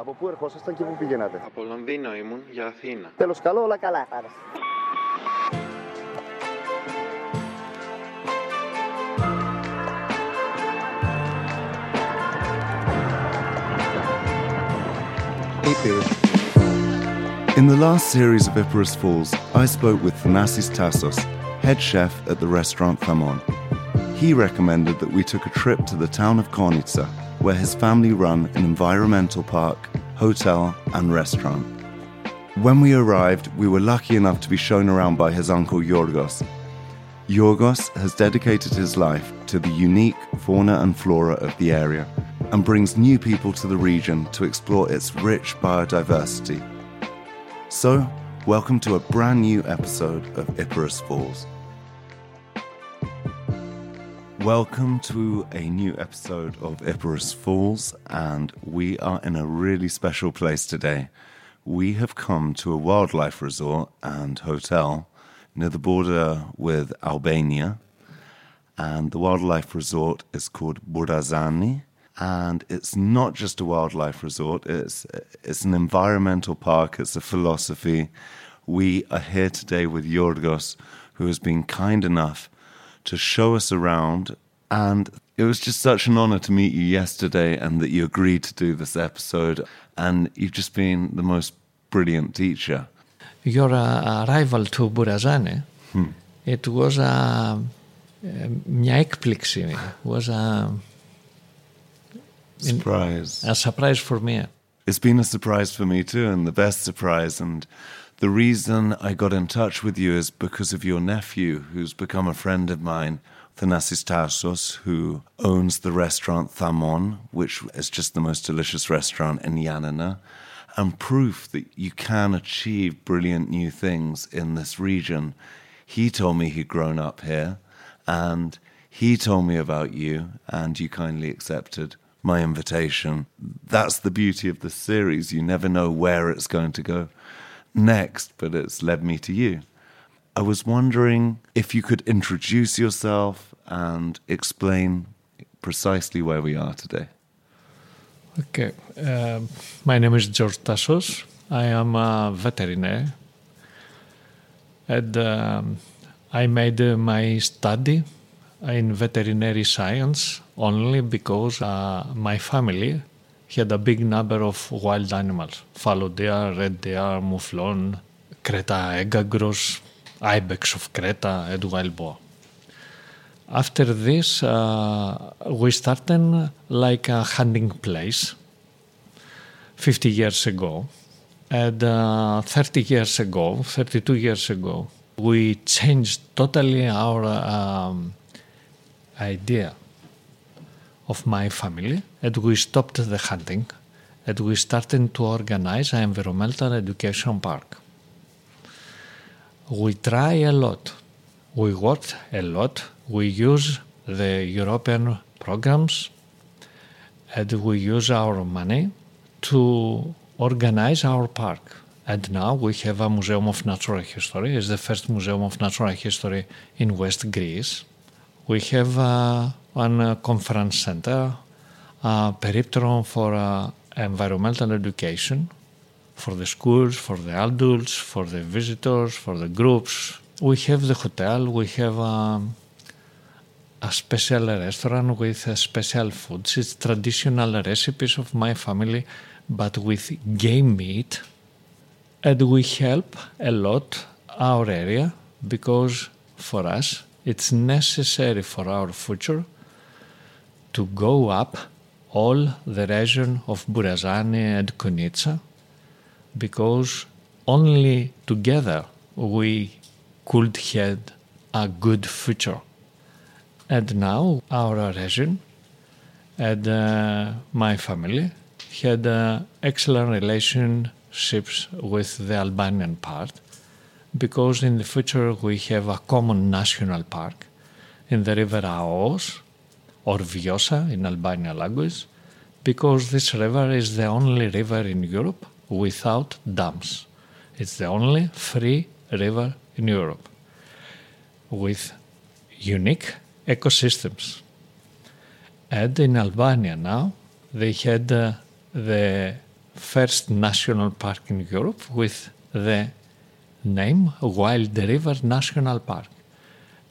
Από πού ερχόσασταν και πού πηγαίνατε. Από Λονδίνο ήμουν για Αθήνα. Τέλο καλό, όλα καλά. In the last series of Epirus Falls, I spoke with Thanasis Tassos, head chef at the restaurant Thamon. He recommended that we took a trip to the town of Konitsa, where his family run an environmental park, hotel, and restaurant. When we arrived, we were lucky enough to be shown around by his uncle Giorgos. Giorgos has dedicated his life to the unique fauna and flora of the area and brings new people to the region to explore its rich biodiversity. So, welcome to a brand new episode of Epirus Falls. Welcome to a new episode of Epirus Falls, and we are in a really special place today. We have come to a wildlife resort and hotel near the border with Albania, and the wildlife resort is called Burazani. And it's not just a wildlife resort, it's, it's an environmental park, it's a philosophy. We are here today with Giorgos, who has been kind enough to show us around. And it was just such an honor to meet you yesterday and that you agreed to do this episode. And you've just been the most brilliant teacher. Your uh, arrival to Burazane, it was a, μια έκπληξη. was a, in- Surprise. a surprise for me. It's been a surprise for me too, and the best surprise. And the reason I got in touch with you is because of your nephew, who's become a friend of mine, Thanasis Tassos, who owns the restaurant Thamon, which is just the most delicious restaurant in Yanina, and proof that you can achieve brilliant new things in this region. He told me he'd grown up here, and he told me about you, and you kindly accepted my invitation. That's the beauty of the series. You never know where it's going to go next, but it's led me to you. I was wondering if you could introduce yourself and explain precisely where we are today. Okay. Um, my name is George Tassos. I am a veterinarian. And um, I made uh, my study in veterinary science only because uh, my family had a big number of wild animals. Fallow deer, red deer, mouflon, Creta egagros, ibex of Creta, and wild boar. After this, uh, we started like a hunting place 50 years ago. And uh, 30 years ago, 32 years ago, we changed totally our um, idea of my family and we stopped the hunting and we started to organize an environmental education park. We try a lot. We work a lot. We use the European programs and we use our money to organize our park. And now we have a Museum of Natural History. It's the first Museum of Natural History in West Greece. We have uh, one uh, conference center, a peripteron for uh, environmental education for the schools, for the adults, for the visitors, for the groups. We have the hotel, we have um, a special restaurant with uh, special foods. It's traditional recipes of my family, but with game meat. And we help a lot our area because for us it's necessary for our future to go up all the region of Burazani and Konitsa because only together we could have a good future. And now our region and uh, my family had uh, excellent relationships with the Albanian part because in the future we have a common national park in the river Aos or Vjosa in Albanian language because this river is the only river in Europe without dams. It's the only free river in Europe with unique ecosystems. And in Albania now, they had uh, the first national park in Europe with the name Wild River National Park.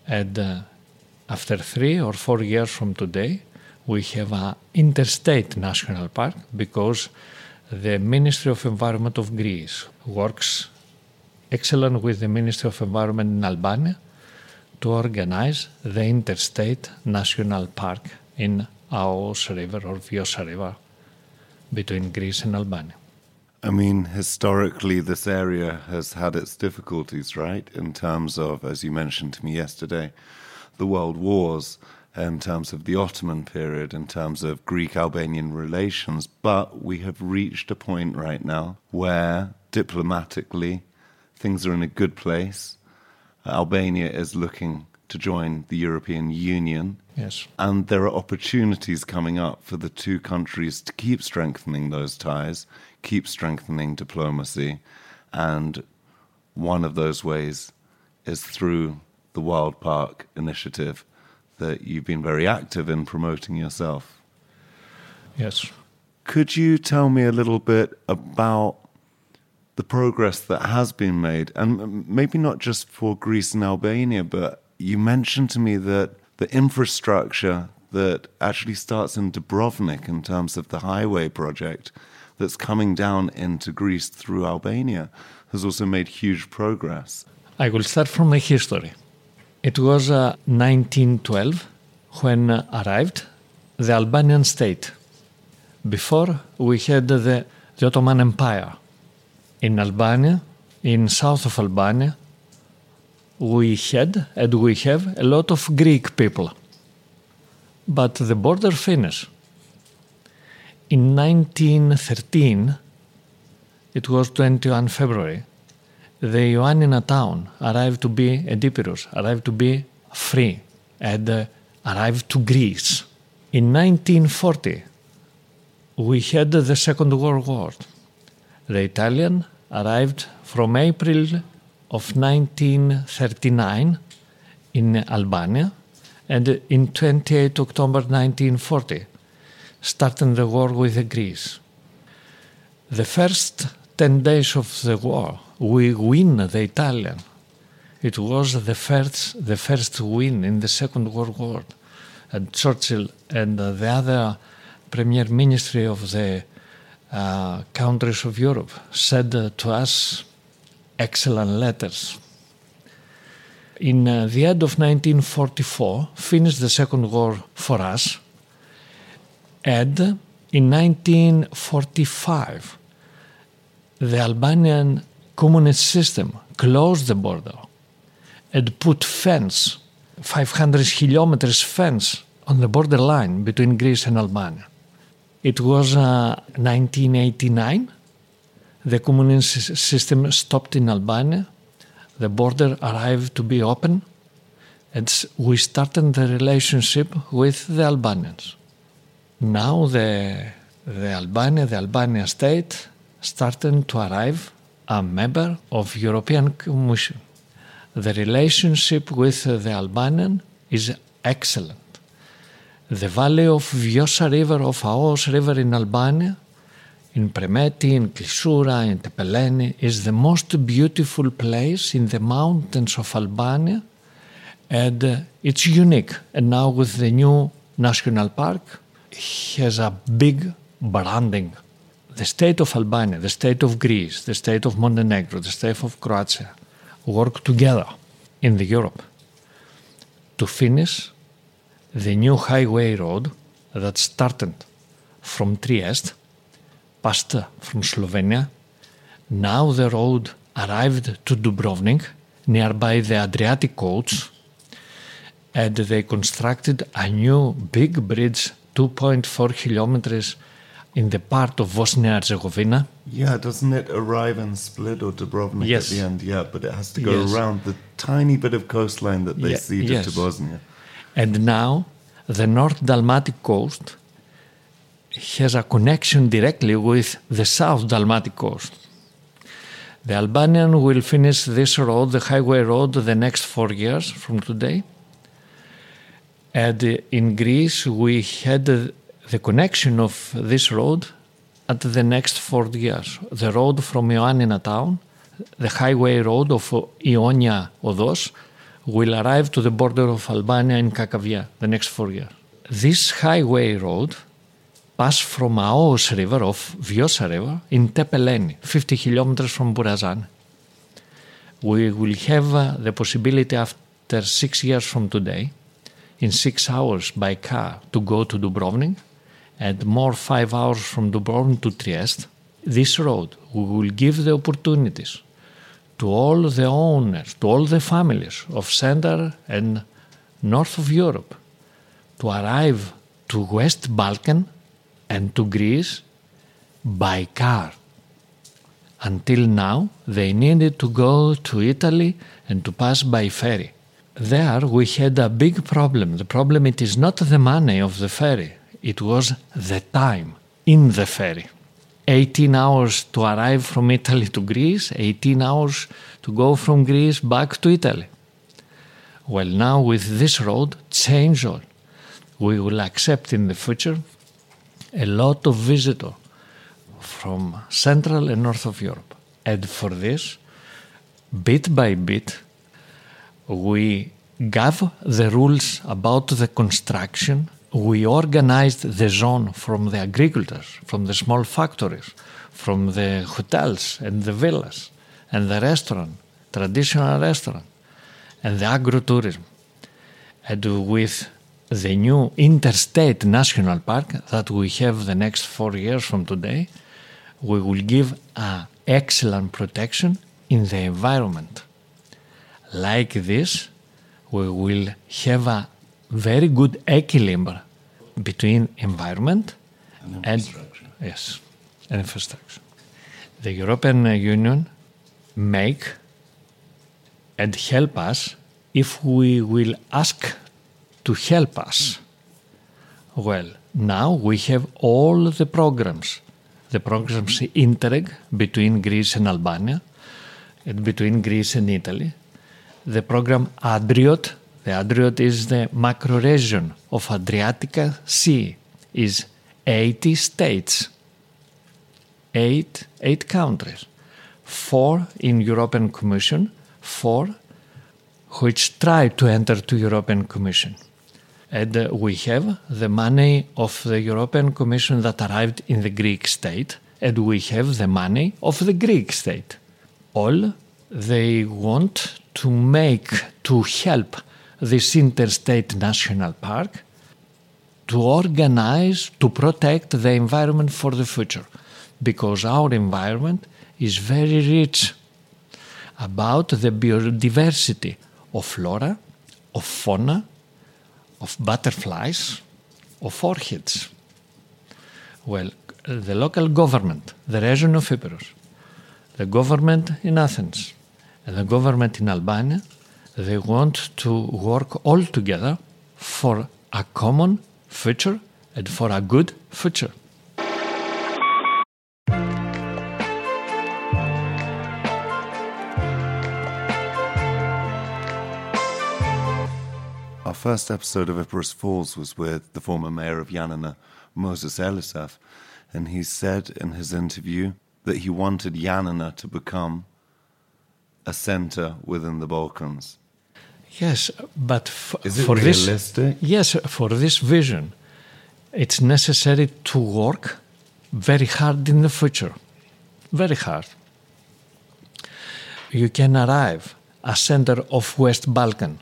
And uh, after three or four years from today, we have an interstate national park because the Ministry of Environment of Greece works excellent with the Ministry of Environment in Albania to organize the interstate national park in Aos River or Viosa River between Greece and Albania. I mean, historically, this area has had its difficulties, right? In terms of, as you mentioned to me yesterday, the world wars, in terms of the Ottoman period, in terms of Greek Albanian relations. But we have reached a point right now where diplomatically things are in a good place. Albania is looking to join the European Union. Yes. And there are opportunities coming up for the two countries to keep strengthening those ties, keep strengthening diplomacy. And one of those ways is through the Wild Park initiative that you've been very active in promoting yourself. Yes. Could you tell me a little bit about the progress that has been made? And maybe not just for Greece and Albania, but you mentioned to me that the infrastructure that actually starts in Dubrovnik in terms of the highway project that's coming down into Greece through Albania has also made huge progress. I will start from the history. It was uh, 1912 when uh, arrived the Albanian state. Before we had the, the Ottoman Empire. In Albania, in south of Albania, we had and we have a lot of Greek people. But the border finished. In 1913, it was 21 February, the Ioannina town arrived to be Epirus, arrived to be free, and uh, arrived to Greece. In 1940, we had the Second World War. The Italian arrived from April of 1939 in Albania and in 28 October 1940 starting the war with Greece. The first 10 days of the war we win the Italian. It was the first the first win in the Second World War. And Churchill and the other premier ministry of the uh, countries of Europe said to us excellent letters. In uh, the end of 1944, finished the Second War for us, and in 1945, the Albanian communist system closed the border and put fence, 500 kilometers fence on the borderline between Greece and Albania. It was uh, 1989 the communist system stopped in Albania. The border arrived to be open, and we started the relationship with the Albanians. Now the the Albania, the Albania state, started to arrive a member of European Commission. The relationship with the Albanian is excellent. The valley of Vjosa River, of Aos River in Albania, in Premeti, in Klissura, in Tepeleni, is the most beautiful place in the mountains of Albania, and uh, it's unique. And now with the new national park, has a big branding. The state of Albania, the state of Greece, the state of Montenegro, the state of Croatia work together in the Europe to finish the new highway road that started from Trieste passed from Slovenia. Now the road arrived to Dubrovnik, nearby the Adriatic coast, and they constructed a new big bridge, 2.4 kilometers, in the part of Bosnia Herzegovina. Yeah, doesn't it arrive in Split or Dubrovnik Yes. at the end? Yeah, but it has to go Yes. around the tiny bit of coastline that they Ye- ceded yes. to Bosnia. And now the North Dalmatic coast has a connection directly with the South Dalmatic coast. The Albanian will finish this road, the highway road, the next four years from today. And in Greece, we had the connection of this road at the next four years. The road from Ioannina town, the highway road of Ionia Odos, will arrive to the border of Albania in Kakavia the next four years. This highway road pass from Aos River of Viosa River in Tepeleni, 50 kilometers from Burazan. We will have uh, the possibility after six years from today, in six hours by car, to go to Dubrovnik, and more five hours from Dubrovnik to Trieste. This road will give the opportunities to all the owners, to all the families of Central and North of Europe to arrive to West Balkan and to Greece by car. Until now, they needed to go to Italy and to pass by ferry. There we had a big problem. The problem it is not the money of the ferry, it was the time in the ferry. 18 hours to arrive from Italy to Greece, 18 hours to go from Greece back to Italy. Well, now with this road, change all. We will accept in the future a lot of visitors from Central and North of Europe. And for this, bit by bit, we gave the rules about the construction. We organized the zone from the agricultors, from the small factories, from the hotels and the villas and the restaurant, traditional restaurant, and the agrotourism. And with the new interstate national park that we have the next four years from today, we will give a excellent protection in the environment. Like this, we will have a very good equilibrium between environment And and infrastructure. yes, and infrastructure. The European Union make and help us if we will ask to help us. Well, now we have all the programs. The programs Interreg between Greece and Albania, and between Greece and Italy. The program Adrion, the Adrion is the macro region of Adriatica Sea, is 80 states, eight, eight countries, four in European Commission, four which try to enter to European Commission. And uh, we have the money of the European Commission that arrived in the Greek state, and we have the money of the Greek state. All they want to make to help this interstate national park to organize to protect the environment for the future because our environment is very rich about the biodiversity of flora, of fauna, of butterflies, of orchids. Well, the local government, the region of Epirus, the government in Athens, and the government in Albania, they want to work all together for a common future and for a good future. Our first episode of Epirus Falls was with the former mayor of Yanina, Moses Elisaf, and he said in his interview that he wanted Yanina to become a center within the Balkans. Yes, but f- Is it for this yes, for this vision, it's necessary to work very hard in the future, very hard. You can arrive a center of West Balkan,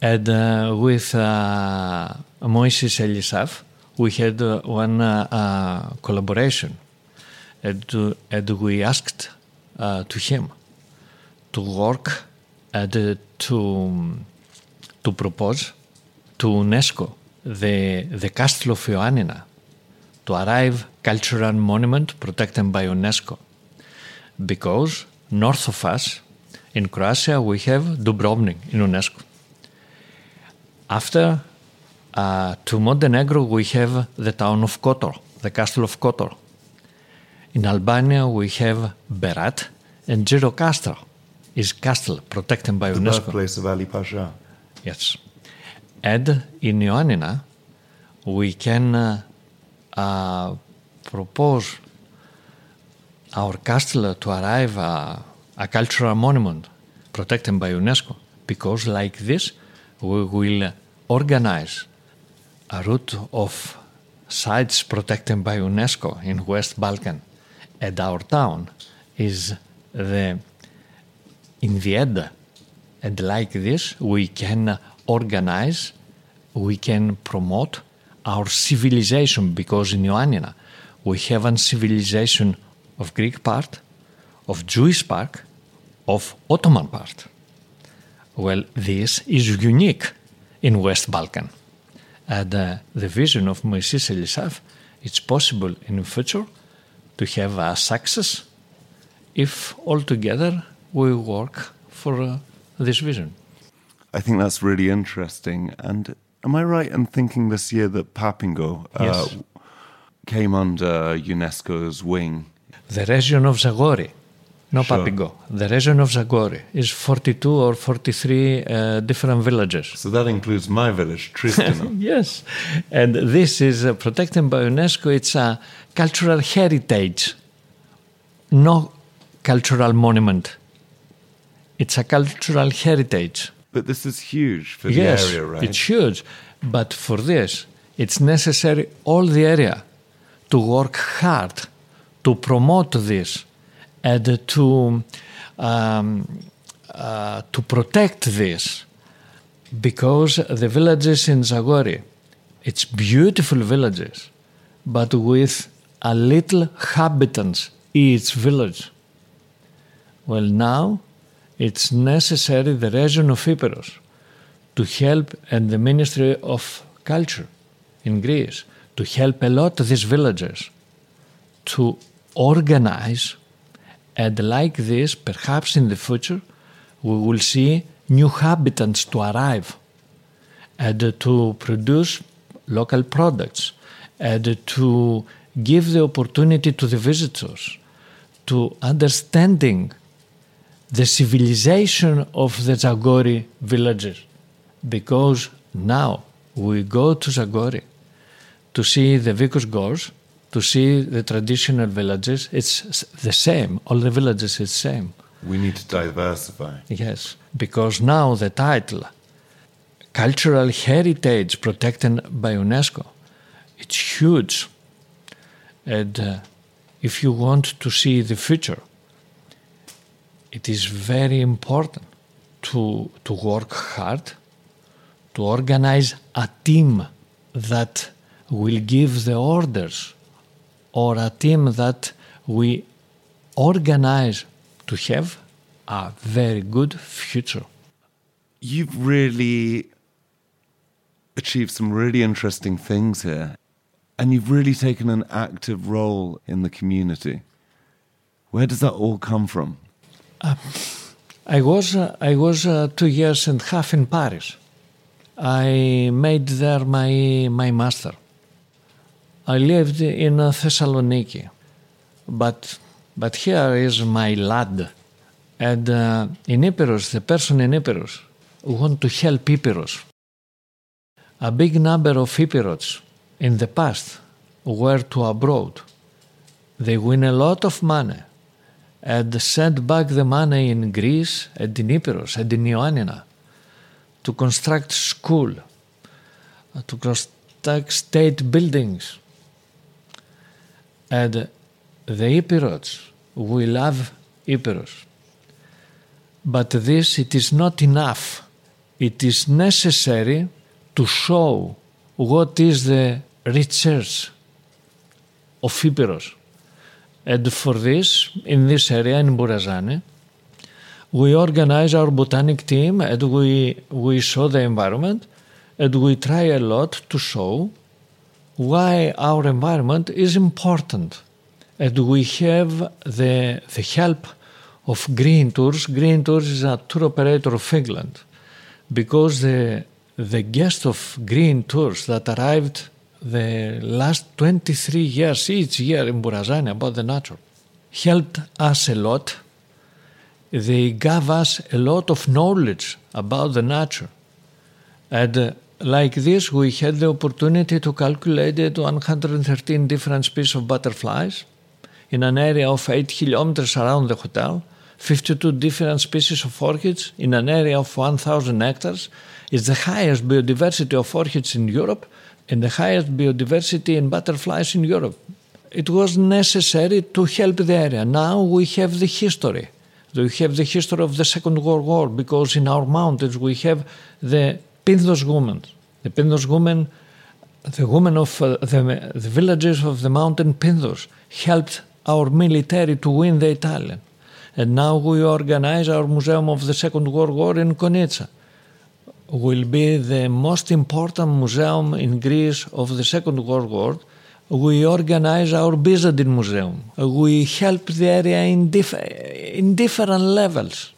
and uh, with uh, Moises Elisaf, we had uh, one uh, uh, collaboration, and, uh, and we asked uh, to him to work uh, to to propose to UNESCO the the Castle of Ioannina to arrive cultural monument protected by UNESCO because north of us in Croatia we have Dubrovnik in UNESCO. After uh, to Montenegro we have the town of Kotor, the castle of Kotor. In Albania we have Berat and Girocastro is castle protected by The UNESCO. birthplace of Ali Pasha. Yes. And in Ioannina, we can uh, uh, propose our castle to arrive a, a cultural monument protected by UNESCO because like this we will organize a route of sites protected by UNESCO in West Balkan and our town is the in the end and like this we can organize we can promote our civilization because in Ioannina we have a civilization of Greek part, of Jewish part, of Ottoman part. Well, this is unique in West Balkan. And uh, the vision of Moises Elisaf, it's possible in the future to have a success if all together we work for uh, this vision. I think that's really interesting. And am I right in thinking this year that Papingo uh, Yes. came under UNESCO's wing? The region of Zagori, no Sure. Papigo, the region of Zagori is 42 or 43 uh, different villages. So that includes my village, Tristeno. Yes, and this is uh, protected by UNESCO. It's a cultural heritage, no cultural monument. It's a cultural heritage. but this is huge for the area, right? Yes, it's huge, but for this, it's necessary all the area to work hard to promote this and to um, uh, to protect this because the villages in Zagori, it's beautiful villages, but with a little habitants each village. Well, now it's necessary the region of Epirus to help and the Ministry of Culture in Greece to help a lot these villages to organize and like this perhaps in the future we will see new habitants to arrive and to produce local products and to give the opportunity to the visitors to understanding the civilization of the Zagori villages because now we go to Zagori to see the Vikos Gorge, to see the traditional villages. It's the same. All the villages is same. we need to diversify. Yes, because now the title cultural heritage protected by UNESCO, it's huge. And uh, if you want to see the future, it is very important to, to work hard, to organize a team that will give the orders or a team that we organize to have a very good future. You've really achieved some really interesting things here, and you've really taken an active role in the community. Where does that all come from? I was uh, I was uh, two years and a half in Paris. I made there my my master. I lived in uh, Thessaloniki, but but here is my lad, and uh, in Epirus, the person in Epirus want to help Epirus. A big number of Epirots in the past were to abroad. They win a lot of money and send back the money in Greece and in Epirus and in Ioannina to construct school, uh, to construct state buildings. And the Epirots, we love Epirus. But this, it is not enough. It is necessary to show what is the research of Epirus. And for this, in this area in Burazani, we organize our botanic team and we, we show the environment and we try a lot to show why our environment is important. And we have the, the help of Green Tours. Green Tours is a tour operator of England because the, the guests of Green Tours that arrived the last 23 years each year in Burazani about the nature helped us a lot. They gave us a lot of knowledge about the nature. And uh, like this, we had the opportunity to calculate it 113 different species of butterflies in an area of 8 kilometers around the hotel, 52 different species of orchids in an area of 1,000 hectares. It's the highest biodiversity of orchids in Europe and the highest biodiversity in butterflies in Europe. It was necessary to help the area. Now we have the history. We have the history of the Second World War because in our mountains we have the Pindos women. The Pindos women, the women of uh, the, the villages of the mountain Pindos helped our military to win the Italian. And now we organize our Museum of the Second World War in Konitsa. Will be the most important museum in Greece of the Second World War. We organize our Byzantine Museum. We help the area in, diff- in different levels.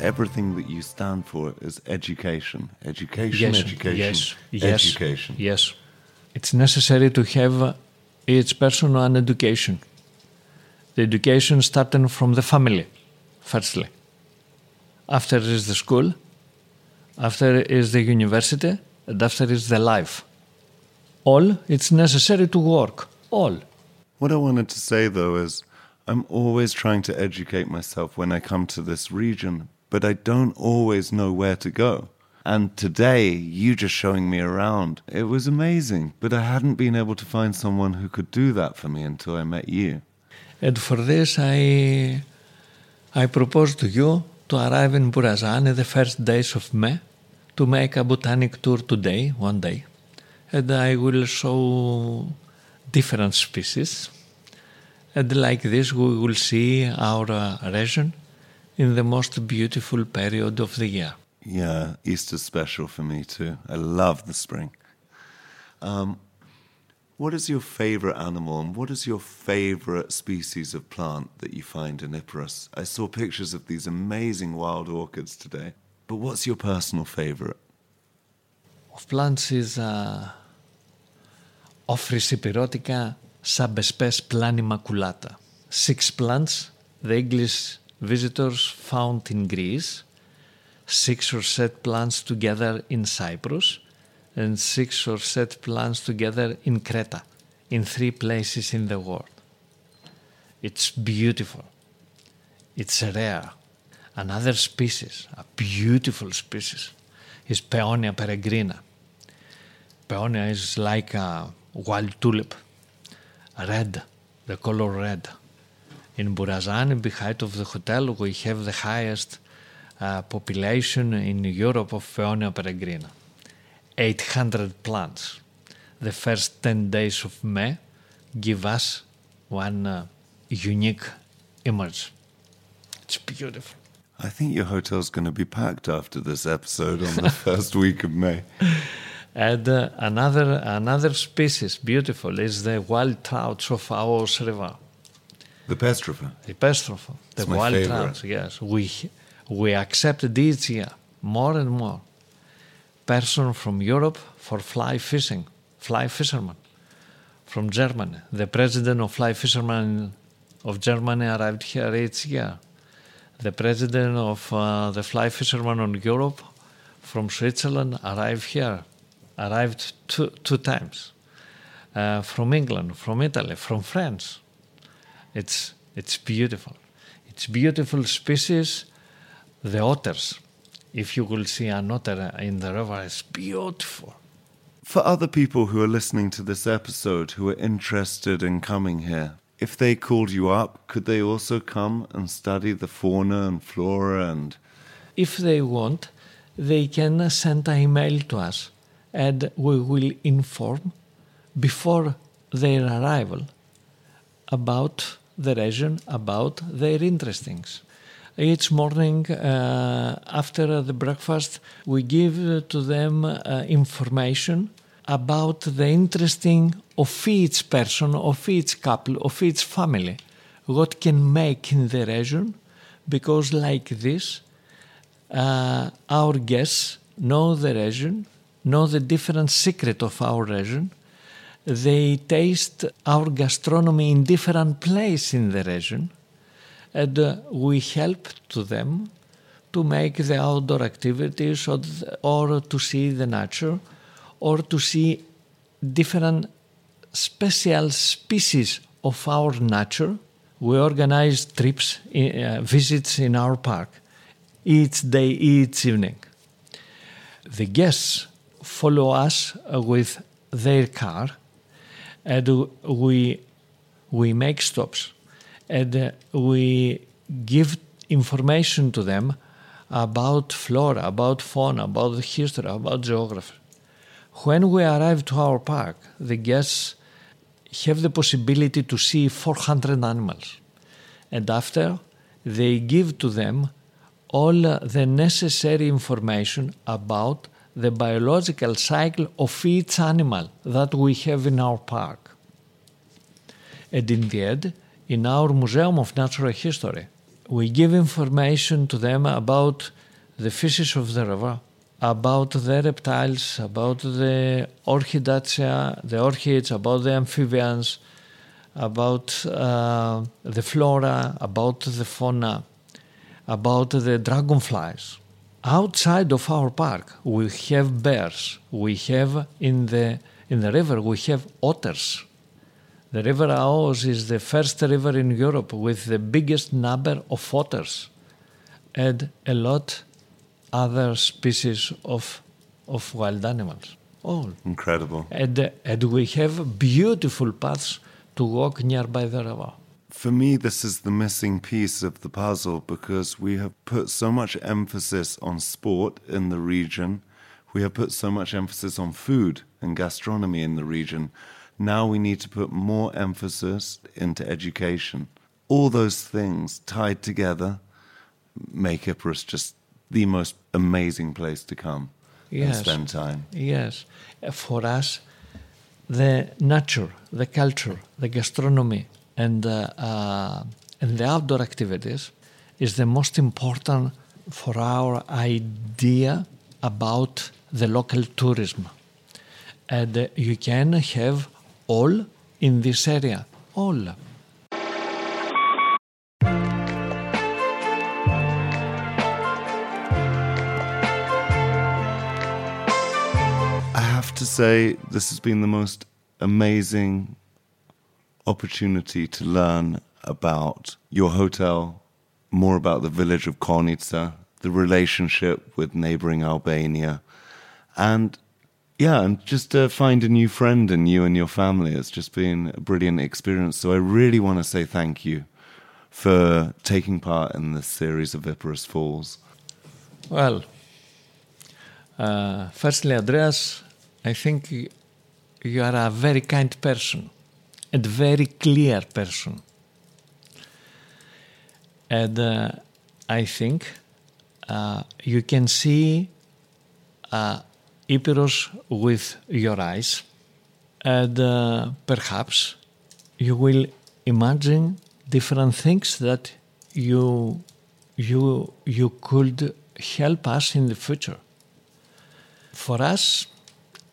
Everything that you stand for is education. Education, education, yes, yes, education. Yes. It's necessary to have uh, personal and education. The education starting from the family, firstly. After is the school, after is the university, and after is the life. All it's necessary to work. All. What I wanted to say though is I'm always trying to educate myself when I come to this region, but I don't always know where to go. And today, you just showing me around, it was amazing, but I hadn't been able to find someone who could do that for me until I met you. And for this, I, I propose to you to arrive in Burazan in the first days of May to make a botanic tour today, one day. And I will show different species. And like this, we will see our region in the most beautiful period of the year. Yeah, Easter's special for me too. I love the spring. Um, what is your favorite animal and what is your favorite species of plant that you find in Epirus? I saw pictures of these amazing wild orchids today, but what's your personal favorite? Of plants is uh, Ophrys epirotica subsp. plani maculata. Six plants the English visitors found in Greece, six or seven plants together in Cyprus, and six or seven plants together in Creta, in three places in the world. It's beautiful. It's rare. Another species, a beautiful species, is Peonia peregrina. Peonia is like a wild tulip, red, the color red. In Burazan, behind of the hotel, we have the highest uh, population in Europe of Peonia peregrina. 800 plants. The first 10 days of May give us one uh, unique image. It's beautiful. I think your hotel's going to be packed after this episode on the first week of May. And uh, another another species, beautiful, is the wild trout of Aos River. The Pestrofa. The pestropho, the wild favorite. trouts. Yes, we we accept each year more and more person from Europe for fly fishing, fly fishermen from Germany. The president of fly fishermen of Germany arrived here each year. The president of uh, the fly fishermen on Europe from Switzerland arrived here, arrived two, two times. Uh, from England, from Italy, from France. It's, it's beautiful. It's beautiful species. The otters, if you will see an otter in the river, it's beautiful. For other people who are listening to this episode who are interested in coming here, if they called you up, could they also come and study the fauna and flora and If they want, they can send an email to us and we will inform before their arrival about the region, about their interestings. Each morning uh, after the breakfast, we give to them uh, information about the interesting of each person, of each couple, of each family, what can make in the region, because like this, uh, our guests know the region, know the different secret of our region, they taste our gastronomy in different places in the region, and we help to them to make the outdoor activities or, or to see the nature or to see different special species of our nature. We organize trips, uh, visits in our park each day, each evening. The guests follow us uh, with their car and we, we make stops and we give information to them about flora, about fauna, about history, about geography. When we arrive to our park, the guests have the possibility to see 400 animals. And after, they give to them all the necessary information about the biological cycle of each animal that we have in our park. And in the end, in our Museum of Natural History, we give information to them about the fishes of the river, about the reptiles, about the orchidacea, the orchids, about the amphibians, about uh, the flora, about the fauna, about the dragonflies. Outside of our park, we have bears. We have in the in the river we have otters. The River Aoos is the first river in Europe with the biggest number of otters, and a lot other species of of wild animals. All. Incredible. And, and we have beautiful paths to walk nearby the river. For me, this is the missing piece of the puzzle because we have put so much emphasis on sport in the region. We have put so much emphasis on food and gastronomy in the region. Now we need to put more emphasis into education. All those things tied together make Epirus just the most amazing place to come Yes. and spend time. Yes, for us, the nature, the culture, the gastronomy, and uh, uh, and the outdoor activities is the most important for our idea about the local tourism. And uh, you can have all in this area, all. I have to say, this has been the most amazing opportunity to learn about your hotel, more about the village of Konitsa, the relationship with neighboring Albania, and yeah, and just to find a new friend in you and your family. It's just been a brilliant experience. So I really want to say thank you for taking part in this series of Epirus Falls. Well, uh, firstly, Andreas, I think you are a very kind person and very clear person. And uh, I think uh, you can see uh, Epirus with your eyes, and uh, perhaps you will imagine different things that you you you could help us in the future. For us,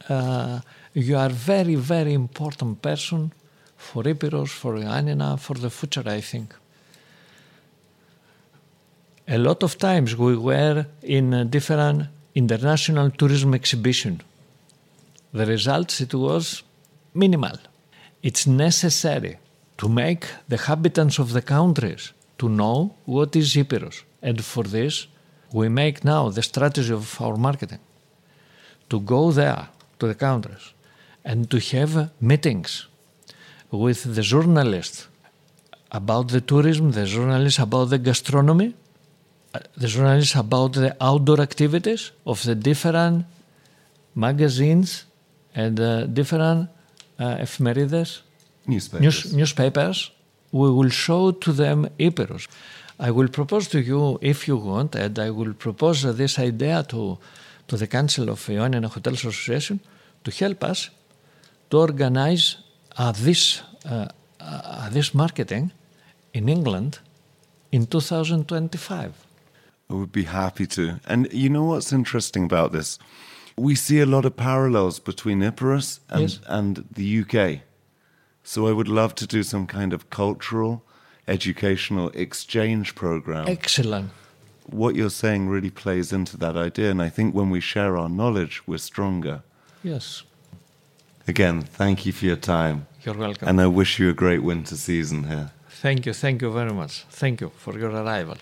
uh, you are very very important person for Epirus, for Ioannina, for the future. I think. A lot of times we were in different international tourism exhibition. The results it was minimal. It's necessary to make the habitants of the countries to know what is Epirus. And for this, we make now the strategy of our marketing to go there to the countries and to have meetings with the journalists about the tourism, the journalists about the gastronomy, the journalists about the outdoor activities of the different magazines and uh, different uh, ephemerides, Newspapers. news, newspapers. We will show to them Epirus. I will propose to you, if you want, and I will propose this idea to, to the Council of Ioannina Hotels Association to help us to organize uh, this, uh, uh, this marketing in England in 2025. I would be happy to. And you know what's interesting about this? We see a lot of parallels between Epirus and, Yes. and the UK. So I would love to do some kind of cultural, educational exchange program. Excellent. what you're saying really plays into that idea. And I think when we share our knowledge, we're stronger. Yes. Again, thank you for your time. You're welcome. And I wish you a great winter season here. thank you. Thank you very much. Thank you for your arrival.